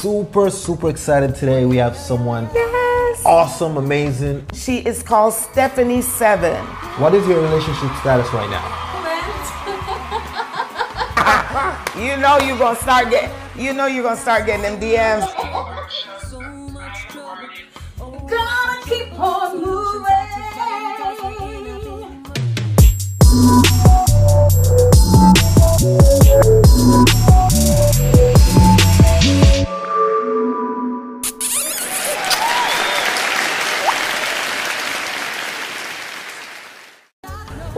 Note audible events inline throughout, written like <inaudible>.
super, super excited today. We have someone Yes. awesome, amazing. She is called Stephanie Seven. What is your relationship status right now? <laughs> You know you're gonna start getting. You know you're gonna start getting them DMs. Keep on moving.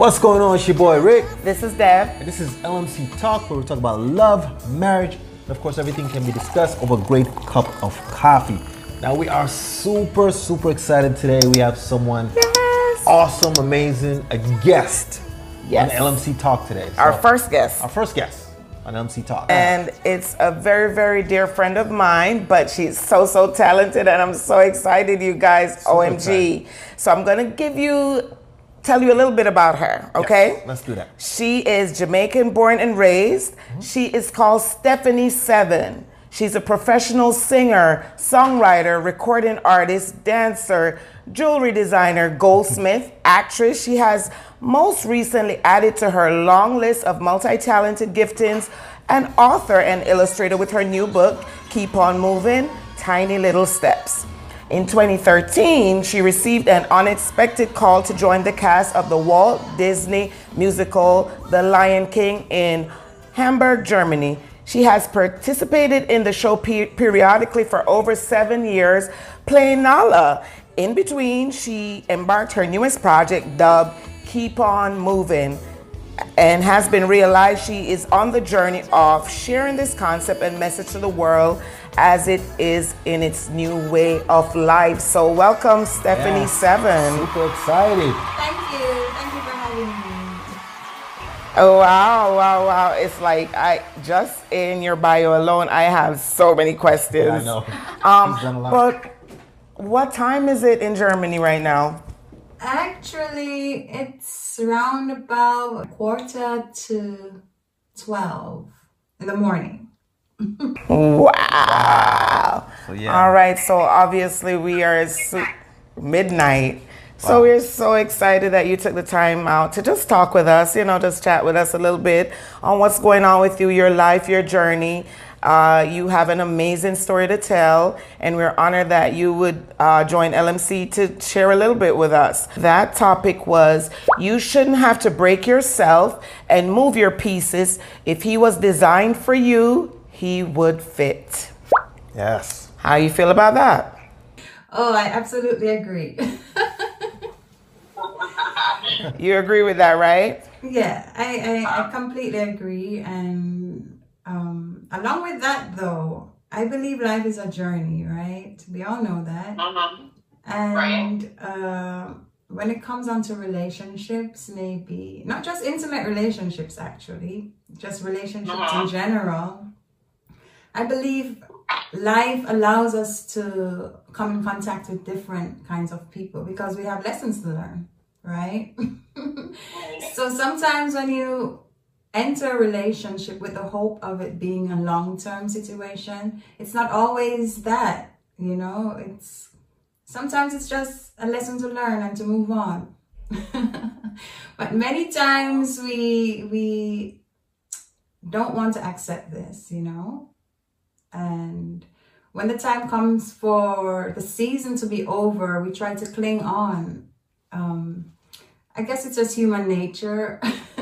What's going on? It's your boy Rick. This is Deb. And this is LMC Talk, where we talk about love, marriage, and of course, everything can be discussed over a great cup of coffee. Now, we are super, super excited today. We have someone Yes. awesome, amazing, a guest Yes. on LMC Talk today. Our first guest. our first guest on LMC Talk. and it's a very, very dear friend of mine, but she's so, so talented, and I'm so excited, you guys. OMG. So I'm gonna give you, tell you a little bit about her, okay? Let's do that. She is Jamaican born and raised. Mm-hmm. She is called Stephanie Seven. She's a professional singer, songwriter, recording artist, dancer, jewelry designer, goldsmith, <laughs> actress. She has most recently added to her long list of multi talented giftings an author and illustrator with her new book, Keep On Moving Tiny Little Steps. In 2013, she received an unexpected call to join the cast of the Walt Disney musical The Lion King in Hamburg, Germany. She has participated in the show pe- periodically for over seven years, playing Nala. In between, she embarked her newest project, dubbed Keep On Moving and has been realized she is on the journey of sharing this concept and message to the world as it is in its new way of life. So, welcome, Stephanie Yeah. Seven. Super excited. Thank you. Thank you for having me. Oh, wow, wow, wow. It's like I just in your bio alone, I have so many questions. I know. Um, done a lot. but what time is it in Germany right now? Actually, it's around about quarter to 12 in the morning. Wow. So, yeah. All right. So obviously we are su- midnight. So Wow. we're so excited that you took the time out to just talk with us, you know, just chat with us a little bit on what's going on with you, your life, your journey. Uh, you have an amazing story to tell, and we're honored that you would uh, join LMC to share a little bit with us. That topic was you shouldn't have to break yourself and move your pieces. If he was designed for you, he would fit. Yes. How you feel about that? Oh, I absolutely agree. <laughs> You agree with that, right? yeah, I, I, I completely agree. And um, along with that, though, I believe life is a journey, right? We all know that. And uh, when it comes on to relationships, maybe not just intimate relationships, actually, just relationships in general, I believe life allows us to come in contact with different kinds of people because we have lessons to learn, right? <laughs> so sometimes when you enter a relationship with the hope of it being a long term situation, it's not always that, you know, it's sometimes it's just a lesson to learn and to move on. <laughs> but many times we we don't want to accept this, you know? And when the time comes for the season to be over, we try to cling on. Um, I guess it's just human nature. <laughs>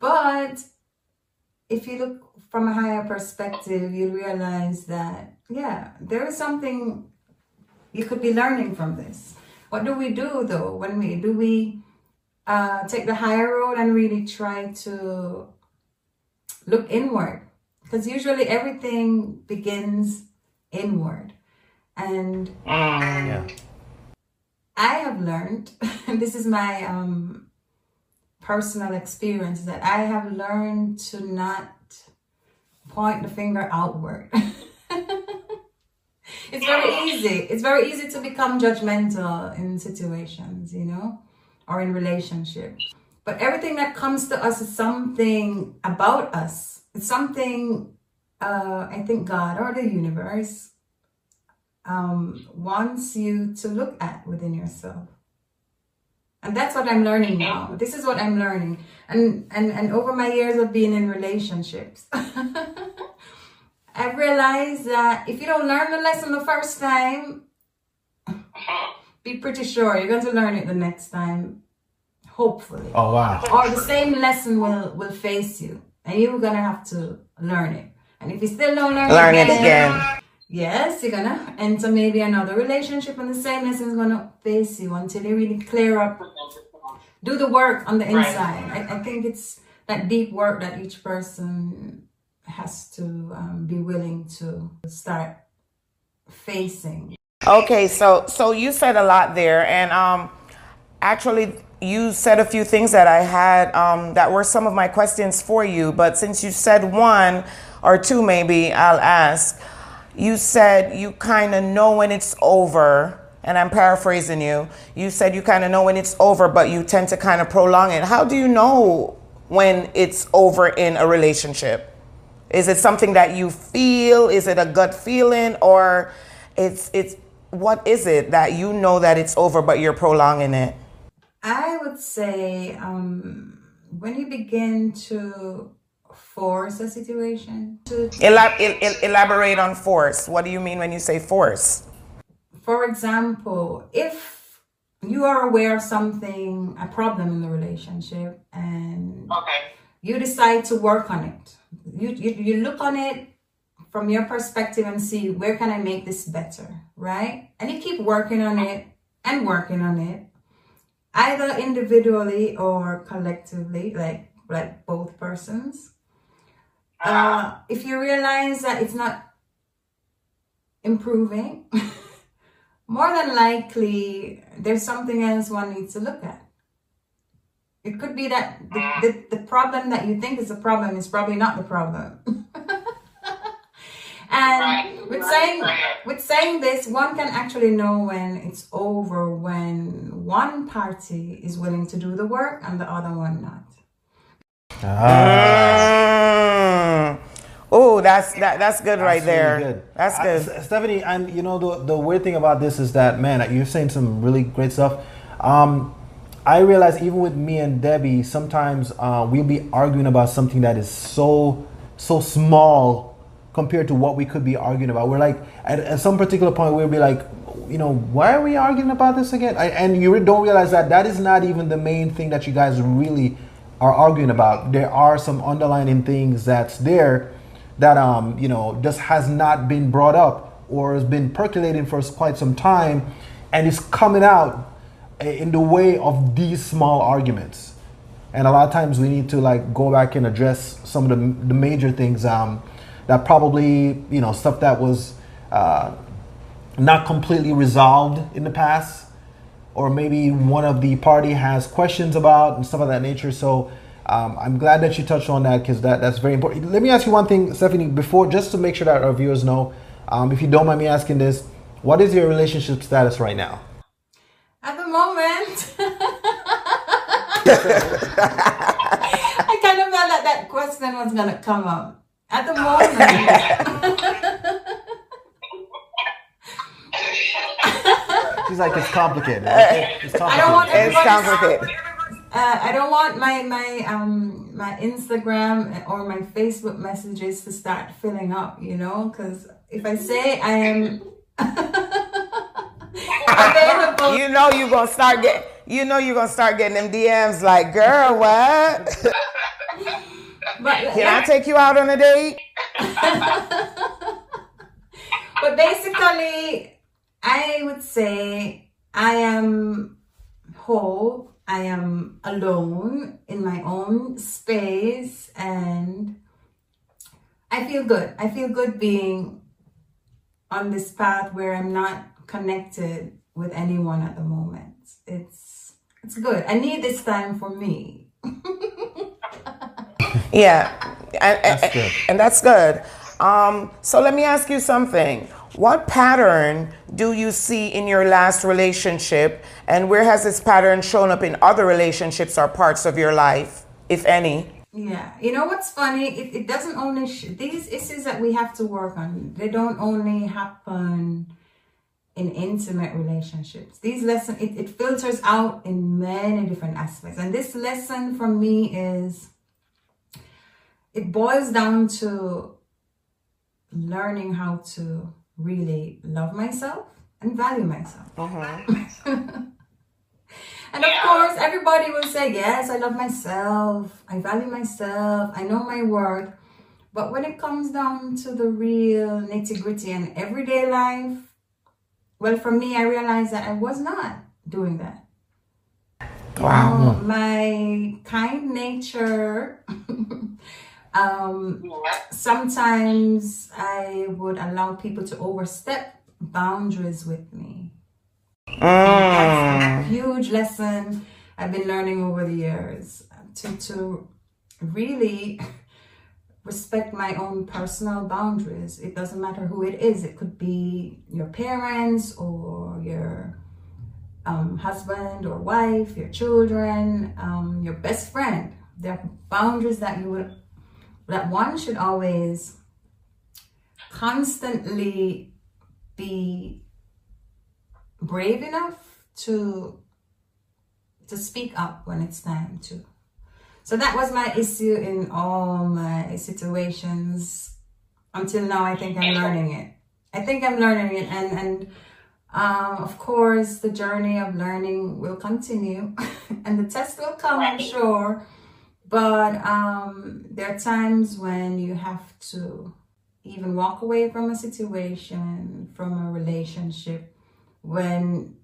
but if you look from a higher perspective, you realize that, yeah, there is something you could be learning from this. What do we do though? When we do we uh, take the higher road and really try to look inward? Because usually everything begins inward. And Yeah. I have learned, <laughs> and this is my um, personal experience, that I have learned to not point the finger outward. <laughs> it's very easy. It's very easy to become judgmental in situations, you know, or in relationships. But everything that comes to us is something about us. It's something uh, I think God or the universe um, wants you to look at within yourself. And that's what I'm learning now. This is what I'm learning. And and, and over my years of being in relationships, <laughs> I've realized that if you don't learn the lesson the first time, be pretty sure you're going to learn it the next time. Hopefully. Oh wow. Or the same lesson will will face you. And you're gonna have to learn it. And if you still don't learn, Learn it it again. Yes, you're gonna enter maybe another relationship and the same lesson is gonna face you until you really clear up. Do the work on the inside. I, I think it's that deep work that each person has to um, be willing to start facing. Okay, so so you said a lot there, and um, actually you said a few things that I had um, that were some of my questions for you. But since you said one or two, maybe I'll ask. You said you kind of know when it's over, and I'm paraphrasing you. You said you kind of know when it's over, but you tend to kind of prolong it. How do you know when it's over in a relationship? Is it something that you feel? Is it a gut feeling, or it's it's what is it that you know that it's over, but you're prolonging it? I would say um, when you begin to force a situation to Elab- el- el- elaborate on force. What do you mean when you say force? for example if you are aware of something a problem in the relationship and Okay. you decide to work on it you, you you look on it from your perspective and see where can i make this better right and you keep working on it and working on it either individually or collectively like like both persons uh, if you realize that it's not improving, <laughs> more than likely there's something else one needs to look at. It could be that the, the, the problem that you think is a problem is probably not the problem. <laughs> and with saying with saying this, one can actually know when it's over when one party is willing to do the work and the other one not. Mm. Oh, that's that, that's good right there. good. That's Uh, good. S- Stephanie, and you know the the weird thing about this is that man, you're saying some really great stuff. Um, I realize even with me and Debbie, sometimes uh, we'll be arguing about something that is so so small compared to what we could be arguing about. We're like at, at some particular point we'll be like, you know, why are we arguing about this again? I, and you don't realize that that is not even the main thing that you guys really are arguing about. There are some underlying things that's there that um, you know just has not been brought up or has been percolating for quite some time and is coming out in the way of these small arguments and a lot of times we need to like go back and address some of the, the major things um, that probably you know stuff that was uh, not completely resolved in the past or maybe one of the party has questions about and stuff of that nature. So um, I'm glad that you touched on that because that, that's very important. Let me ask you one thing, Stephanie, before just to make sure that our viewers know, um, if you don't mind me asking this, what is your relationship status right now? At the moment, <laughs> I kind of felt that that question was gonna come up. At the moment, <laughs> She's like, it's complicated. okay? It's I don't want complicated. It's complicated. uh, I don't want my my um my Instagram or my Facebook messages to start filling up. You know, because if I say I am <laughs> available, You know you're gonna start get. You know you're gonna start getting them DMs like, girl, what? <laughs> but Can I take you out on a date? <laughs> But basically, I would say I am whole. I am alone in my own space and I feel good. I feel good being on this path where I'm not connected with anyone at the moment. It's it's good. I need this time for me. <laughs> Yeah, and, That's good. and that's good. Um, so let me ask you something. What pattern do you see in your last relationship, and where has this pattern shown up in other relationships or parts of your life, if any? Yeah, you know what's funny? It, it doesn't only sh- these issues that we have to work on. They don't only happen in intimate relationships. These lessons it, it filters out in many different aspects. And this lesson for me is it boils down to learning how to really love myself and value myself. Uh-huh. <laughs> And of course, everybody will say, yes, I love myself. I value myself. I know my worth. But when it comes down to the real nitty gritty and everyday life, well, for me, I realized that I was not doing that. Wow. Um, my kind nature, <laughs> um, sometimes I would allow people to overstep boundaries with me. Mm. huge lesson I've been learning over the years to, to really <laughs> respect my own personal boundaries. It doesn't matter who it is. It could be your parents or your um, husband or wife, your children, um, your best friend. There are boundaries that you would, that one should always constantly be brave enough to to speak up when it's time to. So that was my issue in all my situations until now. I think I'm learning it. I think I'm learning it, and and um, of course the journey of learning will continue, <laughs> and the test will come. I'm sure, but um, there are times when you have to even walk away from a situation, from a relationship when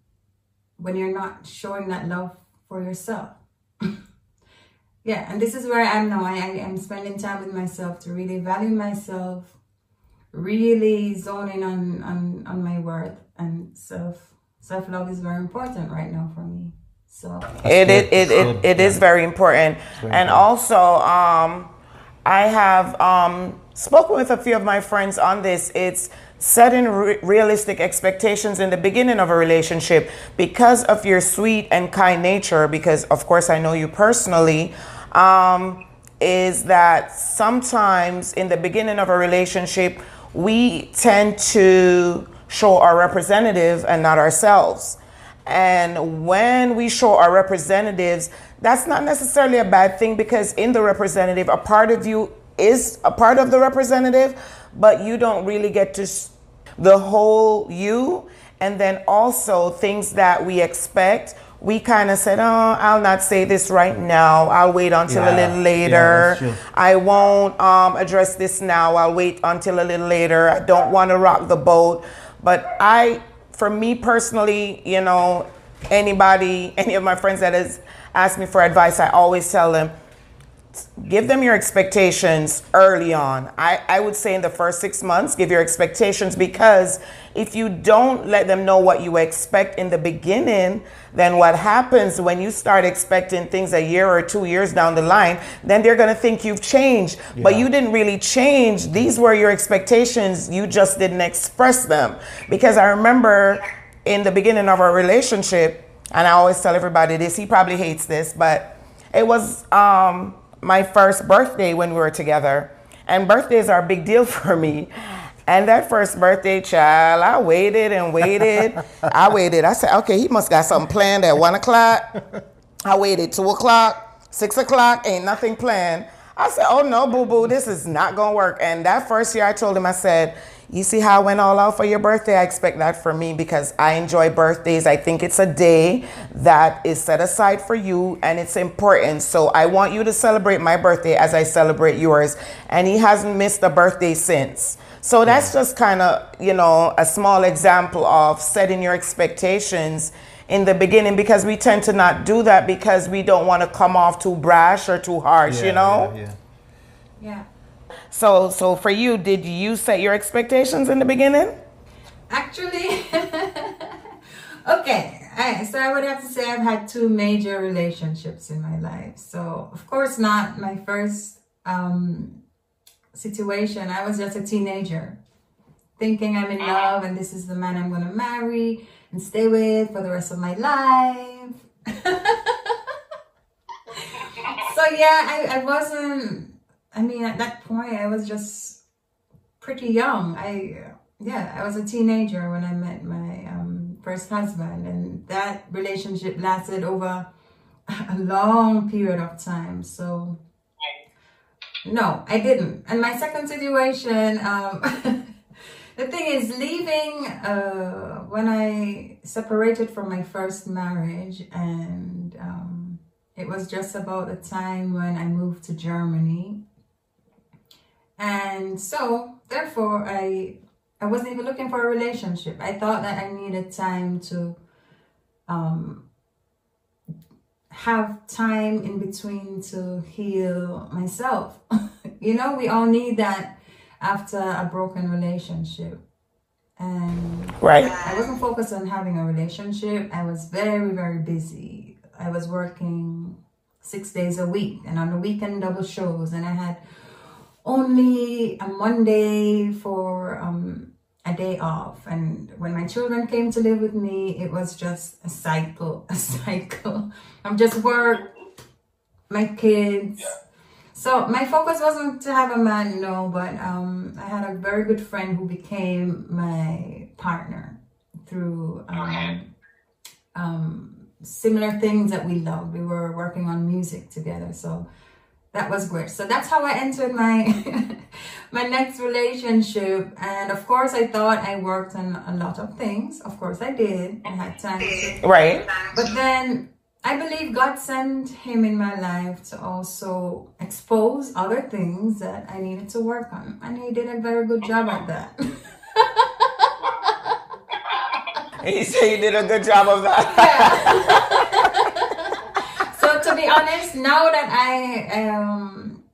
when you're not showing that love for yourself. <laughs> yeah, and this is where I am now. I, I am spending time with myself to really value myself, really zoning on on on my worth and self self love is very important right now for me. So it it it, it, it is very important, and also um, I have um, spoken with a few of my friends on this. It's setting re- realistic expectations in the beginning of a relationship because of your sweet and kind nature, because of course I know you personally, um, is that sometimes in the beginning of a relationship, we tend to show our representative and not ourselves. And when we show our representatives, that's not necessarily a bad thing because in the representative, a part of you is a part of the representative, but you don't really get to the whole you. And then also things that we expect. We kind of said, oh, I'll not say this right now. I'll wait until yeah. a little later. Yeah, I won't um, address this now. I'll wait until a little later. I don't want to rock the boat. But I, for me personally, you know, anybody, any of my friends that has asked me for advice, I always tell them, give them your expectations early on. I, I would say in the first six months, give your expectations because if you don't let them know what you expect in the beginning, then what happens when you start expecting things a year or two years down the line, then they're going to think you've changed. Yeah. But you didn't really change. These were your expectations. You just didn't express them. Because I remember in the beginning of our relationship, and I always tell everybody this, he probably hates this, but it was um, my first birthday when we were together. And birthdays are a big deal <laughs> for me. And that first birthday, child, I waited and waited. I waited. I said, okay, he must got something planned at one o'clock. I waited two o'clock, six o'clock, ain't nothing planned. I said, oh no, boo boo, this is not gonna work. And that first year I told him, I said, you see how I went all out for your birthday? I expect that for me because I enjoy birthdays. I think it's a day that is set aside for you and it's important. So I want you to celebrate my birthday as I celebrate yours. And he hasn't missed a birthday since. So that's just kind of, you know, a small example of setting your expectations in the beginning because we tend to not do that because we don't want to come off too brash or too harsh, yeah, you know? Yeah. yeah. yeah. So, so for you, did you set your expectations in the beginning? Actually, <laughs> okay. I, so I would have to say I've had two major relationships in my life. So of course not my first um, situation. I was just a teenager thinking I'm in love and this is the man I'm going to marry and stay with for the rest of my life. <laughs> so yeah, I, I wasn't. I mean, at that point, I was just pretty young. I yeah, I was a teenager when I met my um, first husband, and that relationship lasted over <laughs> a long period of time. So no, I didn't. And my second situation, um, <laughs> the thing is leaving uh, when I separated from my first marriage and um, it was just about the time when I moved to Germany. And so therefore I I wasn't even looking for a relationship. I thought that I needed time to um, have time in between to heal myself. <laughs> you know, we all need that after a broken relationship. And right. I wasn't focused on having a relationship. I was very, very busy. I was working six days a week and on the weekend double shows and I had only a Monday for um, a day off. And when my children came to live with me, it was just a cycle, <laughs> a cycle. I'm just work, my kids. So my focus wasn't to have a man, no, but um, I had a very good friend who became my partner through um, um, similar things that we loved. We were working on music together, so that was great. So that's how I entered my <laughs> my next relationship. And of course, I thought I worked on a lot of things. Of course, I did. I had time. To, right. But then I believe God sent him in my life to also expose other things that I needed to work on. And he did a very good job at that. <laughs> he said he did a good job of that. Yeah. <laughs> to be honest, now that I um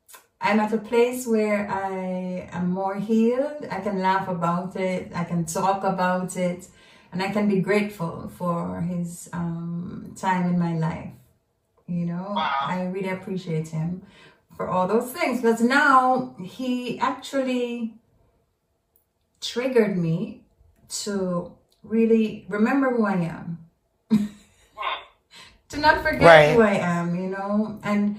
I'm at a place where I am more healed, I can laugh about it, I can talk about it, and I can be grateful for his um, time in my life. You know, wow. I really appreciate him for all those things because now he actually triggered me to really remember who I am <laughs> to not forget right. who I am, you know, and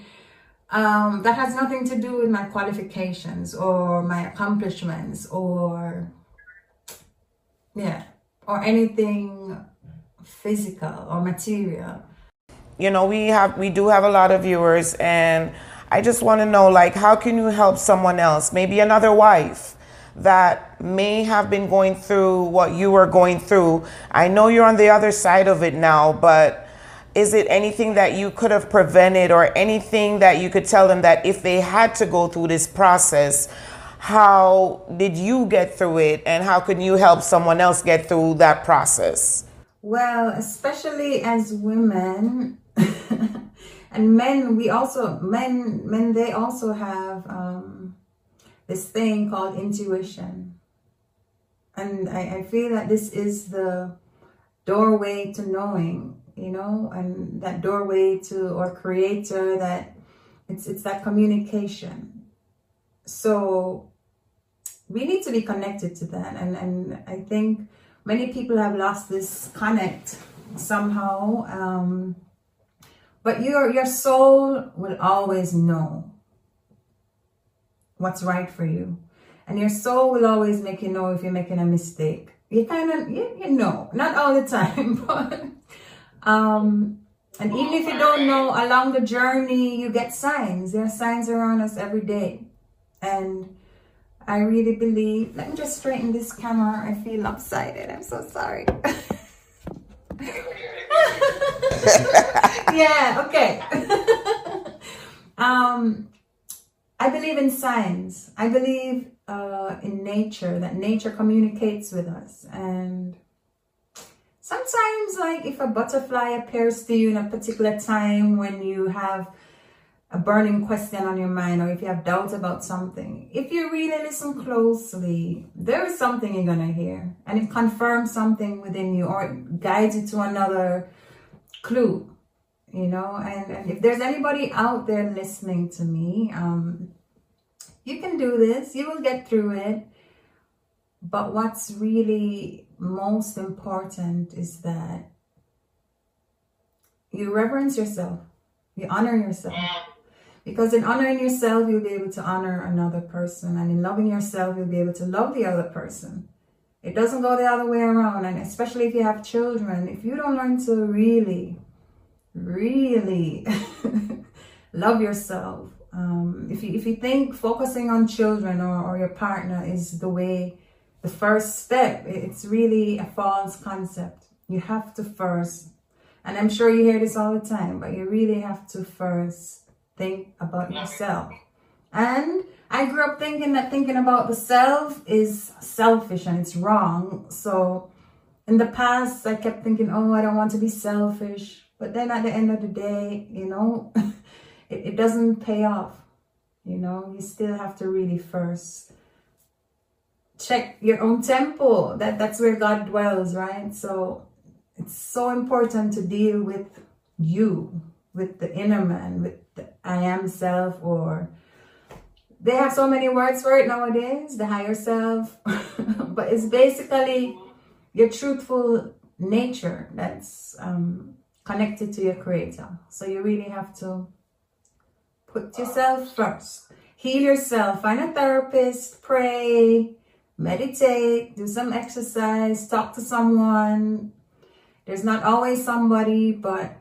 um, that has nothing to do with my qualifications or my accomplishments or yeah, or anything physical or material. You know, we have we do have a lot of viewers and I just want to know like how can you help someone else, maybe another wife that may have been going through what you were going through. I know you're on the other side of it now, but is it anything that you could have prevented or anything that you could tell them that if they had to go through this process, how did you get through it and how can you help someone else get through that process? Well, especially as women <laughs> and men, we also, men, men, they also have um, this thing called intuition. And I, I feel that this is the doorway to knowing you know, and that doorway to or creator that it's it's that communication. So we need to be connected to that and and I think many people have lost this connect somehow um but your your soul will always know what's right for you. And your soul will always make you know if you're making a mistake. You kind of you, you know. Not all the time <laughs> but um, and even if you don't know, along the journey, you get signs. There are signs around us every day. And I really believe, let me just straighten this camera. I feel lopsided. I'm so sorry. <laughs> yeah, okay. <laughs> um, I believe in signs. I believe uh, in nature, that nature communicates with us. And sometimes like if a butterfly appears to you in a particular time when you have a burning question on your mind or if you have doubts about something, if you really listen closely, there is something you're going to hear. And it confirms something within you or it guides you to another clue, you know, and, and if there's anybody out there listening to me, um, you can do this, you will get through it. But what's really most important is that you reverence yourself, you honor yourself. Because in honoring yourself, you'll be able to honor another person. And in loving yourself, you'll be able to love the other person. It doesn't go the other way around. And especially if you have children, if you don't learn to really, really <laughs> love yourself, um, if, you, if you think focusing on children or, or your partner is the way, the first step, it's really a false concept. You have to first, and I'm sure you hear this all the time, but you really have to first think about yourself. And I grew up thinking that thinking about the self is selfish and it's wrong. So in the past, I kept thinking, oh, I don't want to be selfish. But then at the end of the day, you know, <laughs> it, it doesn't pay off. You know, you still have to really first check your own temple. That that's where God dwells, right? So it's so important to deal with you, with the inner man, with the I am self, or they have so many words for it nowadays, the higher self. <laughs> but it's basically your truthful nature that's um, connected to your creator. So you really have to put yourself first. Heal yourself. Find a therapist. Pray. Meditate. Do some exercise. Talk to someone. There's not always somebody, but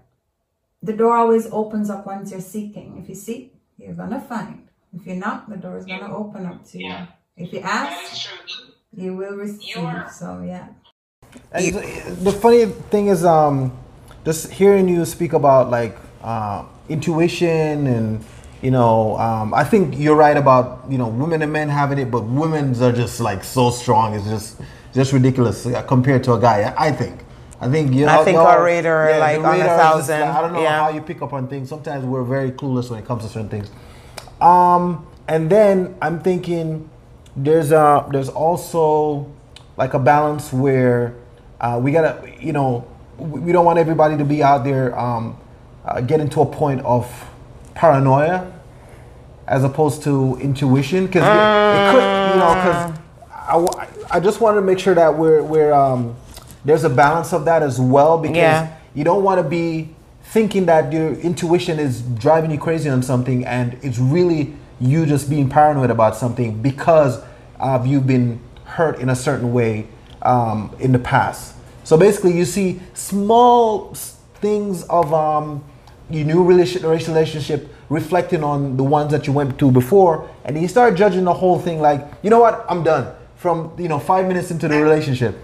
the door always opens up once you're seeking. If you seek, you're going to find. If you knock, the door is going to open up to you. If you ask, you will receive. So, yeah. And the funny thing is, um, just hearing you speak about like uh, intuition and you know, um, I think you're right about you know women and men having it, but women's are just like so strong. It's just just ridiculous compared to a guy. I think. I think you know. I think our radar yeah, like on a thousand. Just, I don't know yeah. how you pick up on things. Sometimes we're very clueless when it comes to certain things. Um, and then I'm thinking there's a there's also like a balance where uh, we gotta you know we don't want everybody to be out there um, uh, getting to a point of paranoia as opposed to intuition because uh, it, could you know because I, I just wanted to make sure that we're we're um, there's a balance of that as well because yeah. you don't want to be thinking that your intuition is driving you crazy on something and it's really you just being paranoid about something because of you've been hurt in a certain way um, in the past. So basically, you see small things of um, your new relationship reflecting on the ones that you went to before, and you start judging the whole thing like, you know what, I'm done from you know five minutes into the relationship.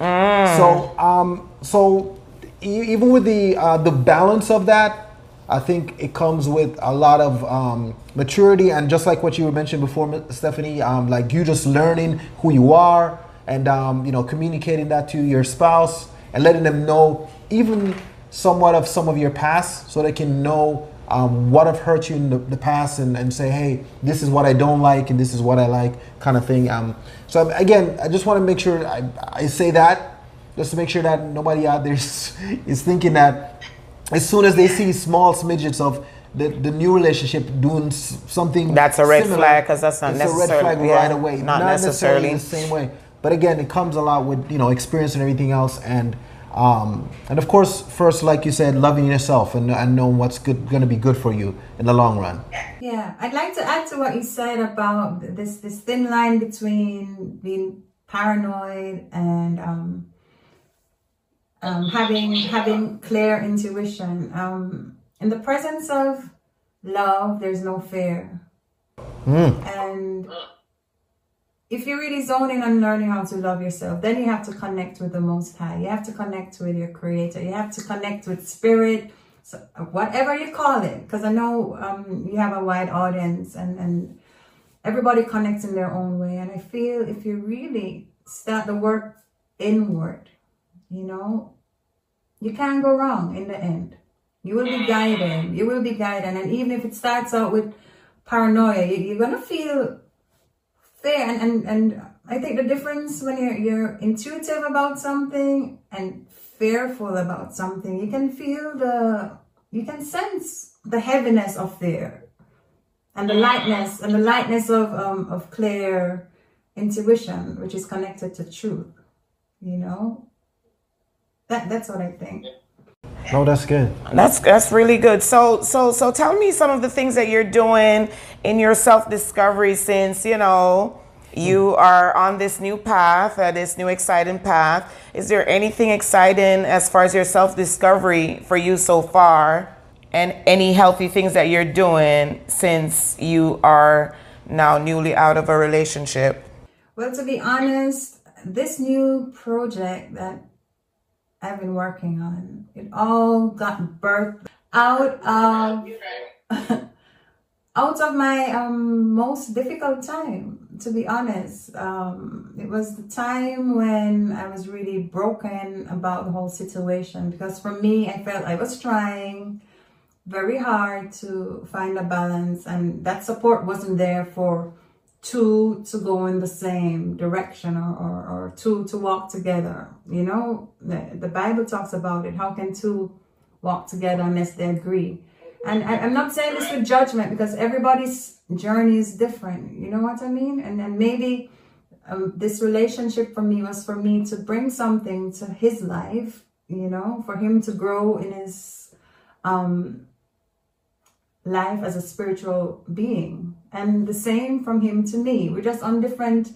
Mm. So um, so even with the uh, the balance of that, I think it comes with a lot of um, maturity and just like what you mentioned before, Stephanie, um, like you just learning who you are and um, you know communicating that to your spouse and letting them know even somewhat of some of your past so they can know um, what have hurt you in the, the, past and, and say hey this is what i don't like and this is what i like kind of thing. Um, so again i just want to make sure I, I say that just to make sure that nobody out there <laughs> is, is thinking that as soon as they see small smidgets of the, the new relationship doing something that's a red similar, flag because that's not it's necessarily a red flag yeah, right away. not, not necessarily. necessarily the same way. But again, it comes a lot with you know experience and everything else, and um, and of course, first, like you said, loving yourself and, and knowing what's going to be good for you in the long run. Yeah, I'd like to add to what you said about this this thin line between being paranoid and um, um, having having clear intuition. Um, in the presence of love, there's no fear, mm. and if you're really zoning and learning how to love yourself, then you have to connect with the Most High. You have to connect with your Creator. You have to connect with Spirit, so whatever you call it. Because I know um, you have a wide audience and, and everybody connects in their own way. And I feel if you really start the work inward, you know, you can't go wrong in the end. You will be guided. You will be guided. And even if it starts out with paranoia, you're going to feel and, and, and I think the difference when you're, you're intuitive about something and fearful about something, you can feel the, you can sense the heaviness of fear and the lightness and the lightness of, um, of clear intuition, which is connected to truth, you know, that, that's what I think. No, that's good. That's that's really good. So so so tell me some of the things that you're doing in your self discovery since you know you are on this new path, uh, this new exciting path. Is there anything exciting as far as your self discovery for you so far? And any healthy things that you're doing since you are now newly out of a relationship? Well, to be honest, this new project that I've been working on, it all got birthed out of <laughs> out of my um, most difficult time. To be honest, um, it was the time when I was really broken about the whole situation because for me, I felt I was trying very hard to find a balance, and that support wasn't there for two to go in the same direction or, or, or two to walk together. You know, the, the Bible talks about it. How can two walk together unless they agree? And I, am not saying this with judgment because everybody's journey is different. You know what I mean? And then maybe um, this relationship for me was for me to bring something to his life, you know, for him to grow in his um, life as a spiritual being. And the same from him to me. We're just on different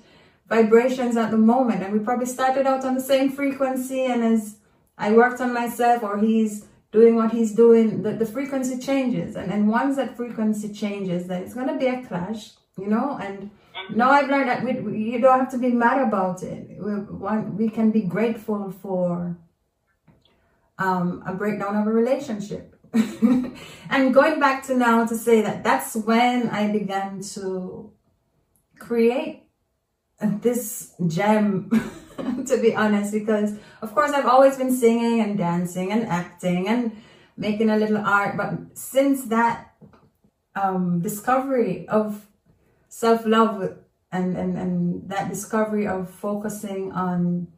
vibrations at the moment. And we probably started out on the same frequency. And as I worked on myself or he's doing what he's doing, the, the frequency changes. And, and once that frequency changes, then it's going to be a clash, you know? And now I've learned that we, we, you don't have to be mad about it. We, we can be grateful for um, a breakdown of a relationship <laughs> and going back to now to say that that's when I began to create this gem, <laughs> to be honest, because of course I've always been singing and dancing and acting and making a little art. But since that um, discovery of self-love and, and, and that discovery of focusing on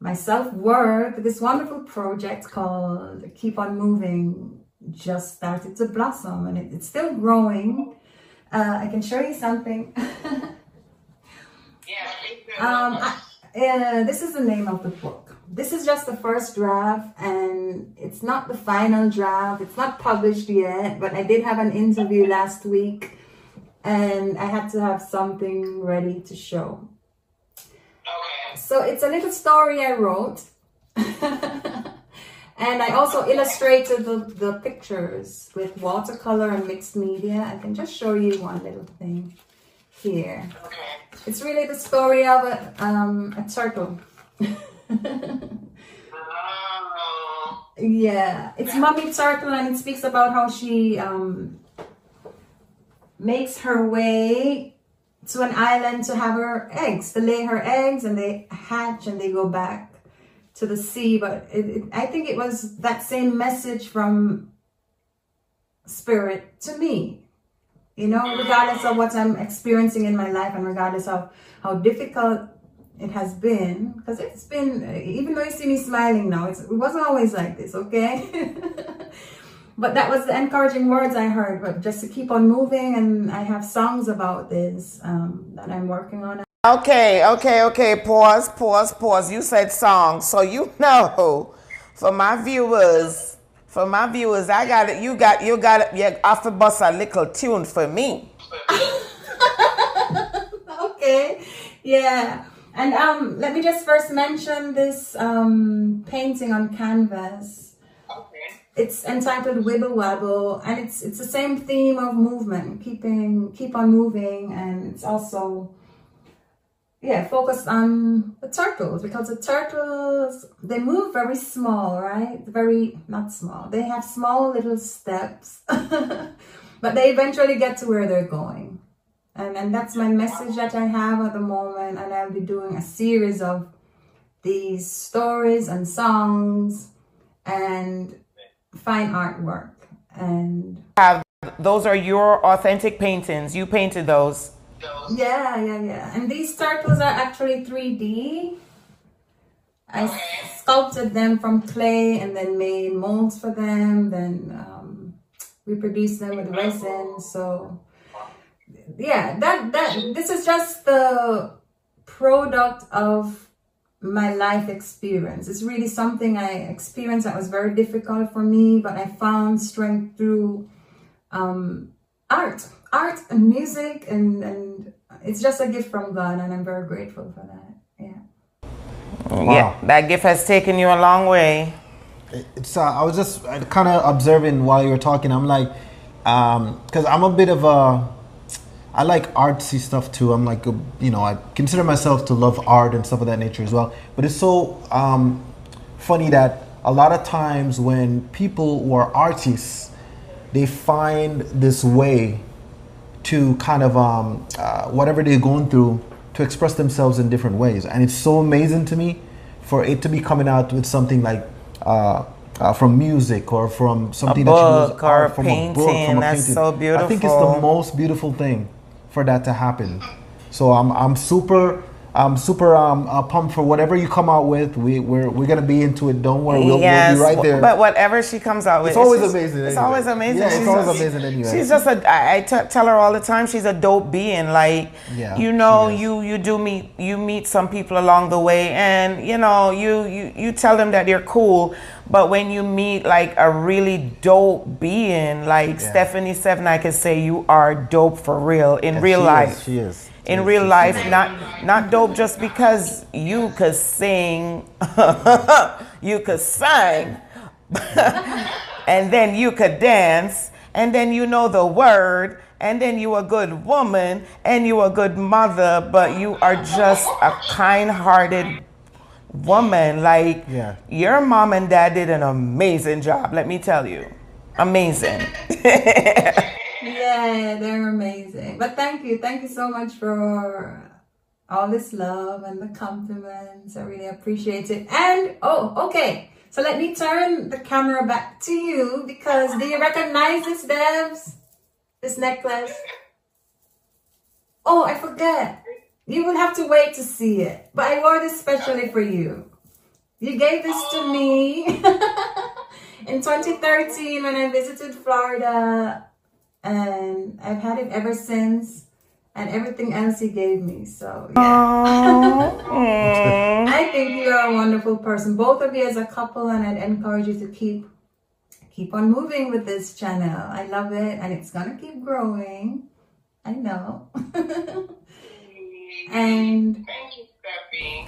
my self-worth, this wonderful project called Keep On Moving just started to blossom and it, it's still growing. Uh, I can show you something. <laughs> yeah. Um, I, uh, this is the name of the book. This is just the first draft and it's not the final draft. It's not published yet, but I did have an interview last week and I had to have something ready to show. Okay. So it's a little story I wrote. <laughs> And I also illustrated the, the pictures with watercolor and mixed media. I can just show you one little thing here. Okay. It's really the story of a, um, a turtle. oh. Yeah, it's Mommy Turtle and it speaks about how she um, makes her way to an island to have her eggs, to lay her eggs and they hatch and they go back to the sea, but it, it, I think it was that same message from spirit to me. You know, regardless of what I'm experiencing in my life and regardless of how difficult it has been, because it's been, even though you see me smiling now, it wasn't always like this, okay? <laughs> but that was the encouraging words I heard, but just to keep on moving. And I have songs about this um, that I'm working on. Okay, okay, okay. Pause, pause, pause. You said song, so you <laughs> know, for my viewers, for my viewers, I got it. You got, you got it. You off the bus a little tune for me. <laughs> okay, yeah. And um, let me just first mention this um painting on canvas. Okay. It's entitled Wibble Wabble, and it's it's the same theme of movement, keeping keep on moving, and it's also yeah, focus on the turtles because the turtles, they move very small, right? Very, not small. They have small little steps, <laughs> but they eventually get to where they're going. And, and that's my message that I have at the moment. And I'll be doing a series of these stories and songs and fine artwork. And have those are your authentic paintings. You painted those. Yeah, yeah, yeah. And these turtles are actually 3D. I okay. sculpted them from clay and then made molds for them. Then um, reproduced them with resin. So yeah, that that this is just the product of my life experience. It's really something I experienced that was very difficult for me, but I found strength through um, art, art and music, and, and it's just a gift from God, and I'm very grateful for that. Yeah. Wow. Yeah, that gift has taken you a long way. It's. Uh, I was just kind of observing while you were talking. I'm like, um, because um, I'm a bit of a I like artsy stuff too. I'm like, a, you know, I consider myself to love art and stuff of that nature as well. But it's so um, funny that a lot of times when people who are artists, they find this way to kind of um, uh, whatever they're going through to express themselves in different ways, and it's so amazing to me for it to be coming out with something like. Uh, uh, from music or from something that you use, or from painting, a book, from a that's painting. so beautiful. I think it's the most beautiful thing for that to happen. So I'm I'm super I'm super um, uh, pumped for whatever you come out with. We we're we're gonna be into it. Don't worry, we'll, yes, we'll be right there. But whatever she comes out with, it's always it's amazing. It's always amazing. Yeah, she's it's always just, amazing anyway. She's just a. I, I t- tell her all the time. She's a dope being. Like yeah, you know, you you do meet you meet some people along the way, and you know you you you tell them that they're cool. But when you meet like a really dope being like yeah. Stephanie Seven, I can say you are dope for real in and real life. Is, she is in real life, not not dope just because you could sing, <laughs> you could sing, <laughs> and then you could dance, and then you know the word, and then you a good woman, and you a good mother, but you are just a kind-hearted woman. Like yeah. your mom and dad did an amazing job. Let me tell you, amazing. <laughs> Yeah, they're amazing. But thank you. Thank you so much for all this love and the compliments. I really appreciate it. And, oh, okay. So let me turn the camera back to you because do you recognize this, Devs? This necklace? Oh, I forget. You will have to wait to see it. But I wore this especially for you. You gave this to me <laughs> in 2013 when I visited Florida and I've had it ever since and everything else he gave me. So yeah. <laughs> I think you are a wonderful person. Both of you as a couple and I'd encourage you to keep keep on moving with this channel. I love it and it's gonna keep growing. I know. <laughs> and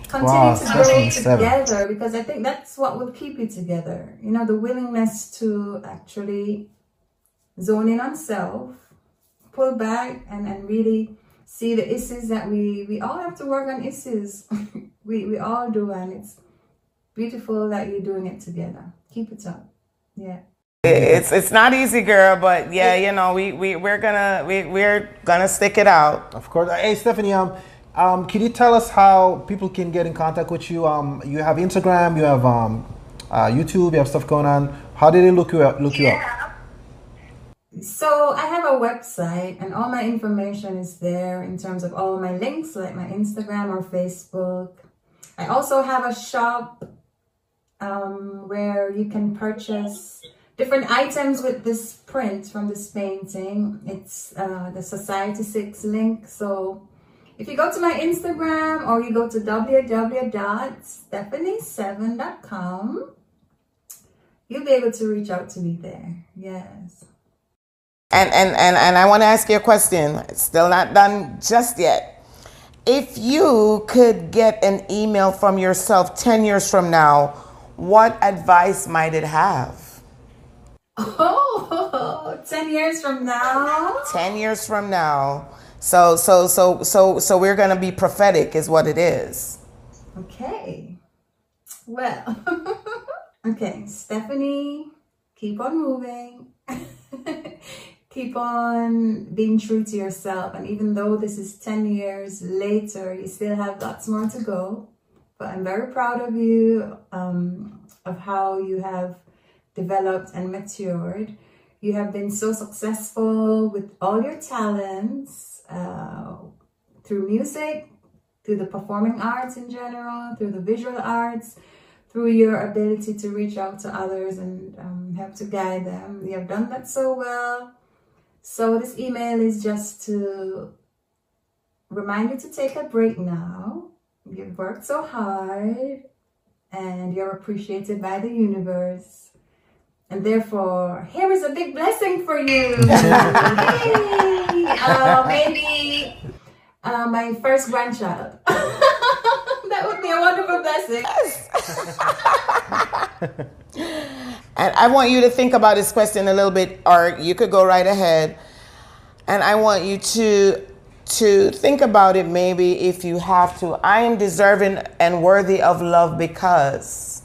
continue wow, to grow together because I think that's what will keep you together. You know, the willingness to actually zone in on self, pull back and, and really see the issues that we, we all have to work on issues. <laughs> we, we all do and it's beautiful that you're doing it together. Keep it up. Yeah. It's it's not easy, girl, but yeah, you know, we, we, we're gonna we, we're gonna stick it out. Of course. Hey Stephanie, um um, can you tell us how people can get in contact with you? Um, you have Instagram, you have um, uh, YouTube, you have stuff going on. How did they look you up? Look you up? So I have a website and all my information is there in terms of all my links like my Instagram or Facebook. I also have a shop um, where you can purchase different items with this print from this painting. It's uh, the Society 6 link. So if you go to my Instagram or you go to www.stephanie7.com, you'll be able to reach out to me there. Yes. And, and, and, and I want to ask you a question. It's still not done just yet. If you could get an email from yourself 10 years from now, what advice might it have? Oh, <laughs> 10 years from now? 10 years from now. So, so, so, so, so we're going to be prophetic is what it is. Okay. Well, <laughs> okay, Stephanie, keep on moving. <laughs> keep on being true to yourself. And even though this is 10 years later, you still have lots more to go. But I'm very proud of you, um, of how you have developed and matured. You have been so successful with all your talents uh, through music, through the performing arts in general, through the visual arts, through your ability to reach out to others and um, help to guide them. You have done that so well. So this email is just to remind you to take a break now. you've worked so hard and you're appreciated by the universe. And therefore, here is a big blessing for you. <laughs> Uh, maybe uh, my first grandchild. <laughs> that would be a wonderful blessing. <laughs> And I want you to think about this question a little bit, or you could go right ahead. And I want you to to think about it maybe if you have to. I am deserving and worthy of love because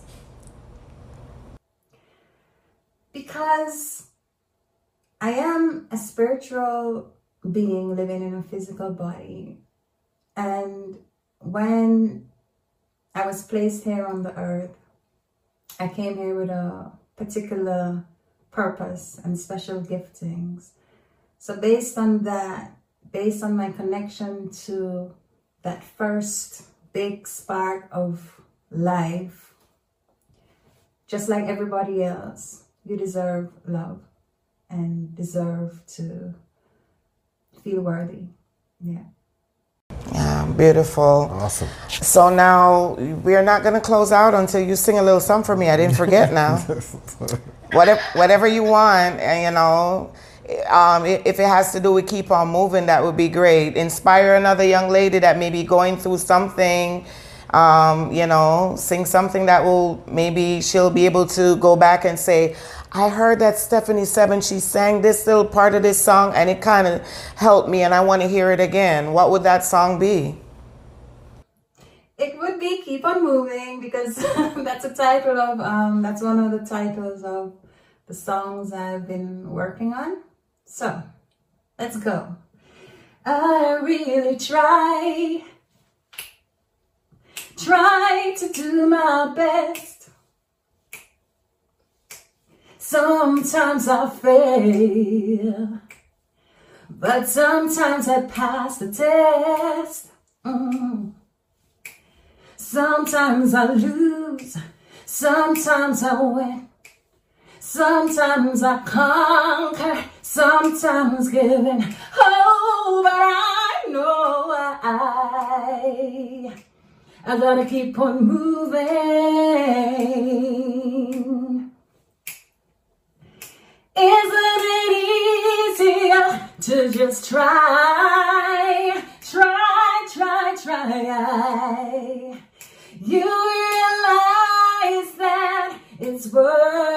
Because I am a spiritual being living in a physical body. And when I was placed here on the earth, I came here with a particular purpose and special giftings. So, based on that, based on my connection to that first big spark of life, just like everybody else, you deserve love and deserve to feel worthy. Yeah. Yeah, beautiful. Awesome. So now we are not going to close out until you sing a little song for me. I didn't forget now. <laughs> whatever, whatever you want, and you know. Um, if it has to do with keep on moving, that would be great. Inspire another young lady that may be going through something. Um, you know, sing something that will maybe she'll be able to go back and say, I heard that Stephanie Seven, she sang this little part of this song and it kind of helped me and I want to hear it again. What would that song be? It would be Keep On Moving because <laughs> that's a title of, um, that's one of the titles of the songs I've been working on. So, let's go. I really try, try to do my best. Sometimes I fail, but sometimes I pass the test. Mm. Sometimes I lose, sometimes I win. Sometimes I conquer, sometimes giving in. But I know I, I gotta keep on moving. Isn't it easier to just try, try, try, try? You realize that it's worth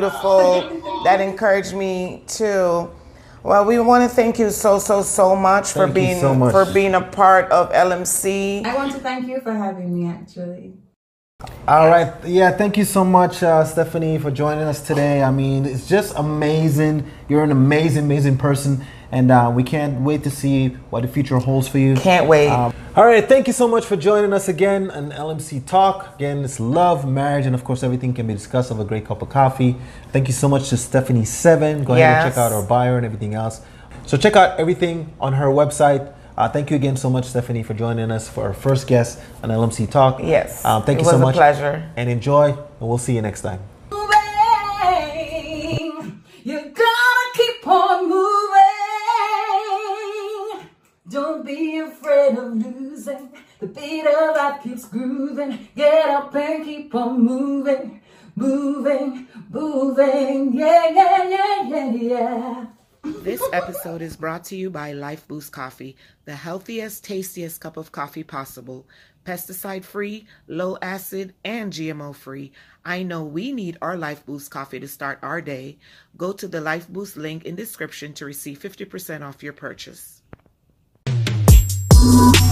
beautiful. That encouraged me too. Well, we want to thank you so so so much for Thank you being so much. for being a part of LMC. I want to thank you for having me actually. All right. Yeah, thank you so much, uh, Stephanie, for joining us today. I mean, it's just amazing. You're an amazing, amazing person. And uh, we can't wait to see what the future holds for you. Can't wait. Um, all right. Thank you so much for joining us again on LMC Talk. Again, it's love, marriage, and of course, everything can be discussed over a great cup of coffee. Thank you so much to Stephanie Seven. Go ahead and check out our bio and everything else. So check out everything on her website. Uh, thank you again so much, Stephanie, for joining us for our first guest on LMC Talk. Yes. Um, thank It you so much. It was a much. pleasure. And enjoy, and we'll see you next time. Don't be afraid of losing. The beat of life keeps grooving. Get up and keep on moving, moving, moving. Yeah, yeah, yeah, yeah, yeah. This episode is brought to you by Lifeboost Coffee, the healthiest, tastiest cup of coffee possible. Pesticide free, low acid, and GMO free. I know we need our Lifeboost coffee to start our day. Go to the Lifeboost link in description to receive 50% off your purchase. Thank